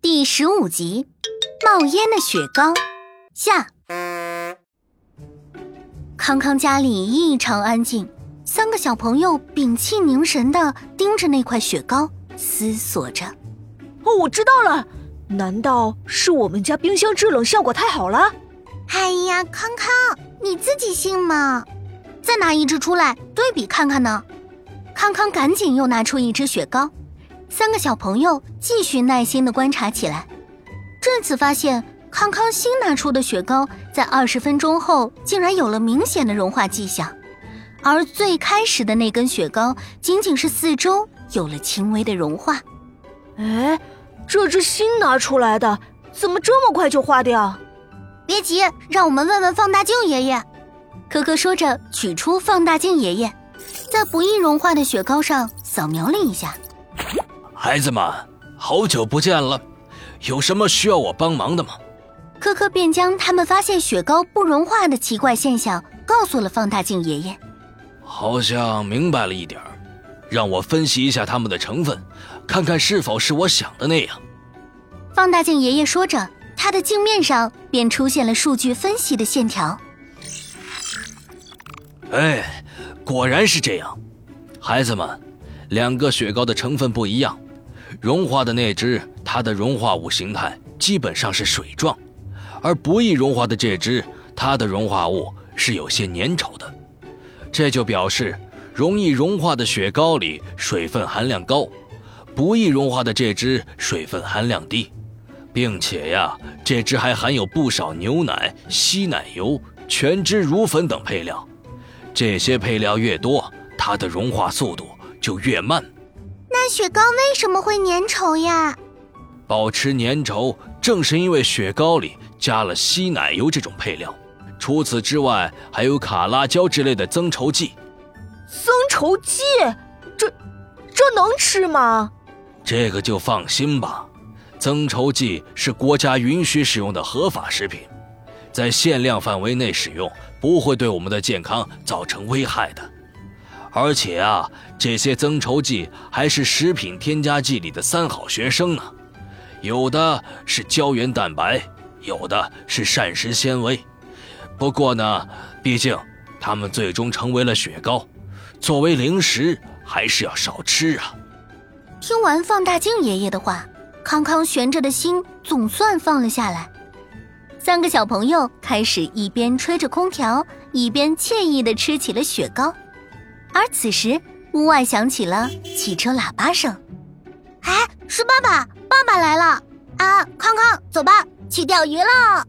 第十五集，冒烟的雪糕下。康康家里异常安静，三个小朋友屏气凝神的盯着那块雪糕，思索着。哦，我知道了，难道是我们家冰箱制冷效果太好了？哎呀，康康，你自己信吗？再拿一只出来对比看看呢。康康赶紧又拿出一只雪糕，三个小朋友继续耐心的观察起来。这次发现，康康新拿出的雪糕在二十分钟后竟然有了明显的融化迹象，而最开始的那根雪糕仅仅是四周有了轻微的融化。哎，这只新拿出来的怎么这么快就化掉？别急，让我们问问放大镜爷爷。可可说着，取出放大镜爷爷。在不易融化的雪糕上扫描了一下，孩子们，好久不见了，有什么需要我帮忙的吗？科科便将他们发现雪糕不融化的奇怪现象告诉了放大镜爷爷。好像明白了一点儿，让我分析一下它们的成分，看看是否是我想的那样。放大镜爷爷说着，他的镜面上便出现了数据分析的线条。哎。果然是这样，孩子们，两个雪糕的成分不一样，融化的那只它的融化物形态基本上是水状，而不易融化的这只它的融化物是有些粘稠的，这就表示容易融化的雪糕里水分含量高，不易融化的这只水分含量低，并且呀，这只还含有不少牛奶、稀奶油、全脂乳粉等配料。这些配料越多，它的融化速度就越慢。那雪糕为什么会粘稠呀？保持粘稠，正是因为雪糕里加了稀奶油这种配料。除此之外，还有卡拉胶之类的增稠剂。增稠剂？这这能吃吗？这个就放心吧，增稠剂是国家允许使用的合法食品。在限量范围内使用，不会对我们的健康造成危害的。而且啊，这些增稠剂还是食品添加剂里的三好学生呢。有的是胶原蛋白，有的是膳食纤维。不过呢，毕竟它们最终成为了雪糕，作为零食还是要少吃啊。听完放大镜爷爷的话，康康悬着的心总算放了下来。三个小朋友开始一边吹着空调，一边惬意地吃起了雪糕。而此时，屋外响起了汽车喇叭声。哎，是爸爸，爸爸来了！啊，康康，走吧，去钓鱼了。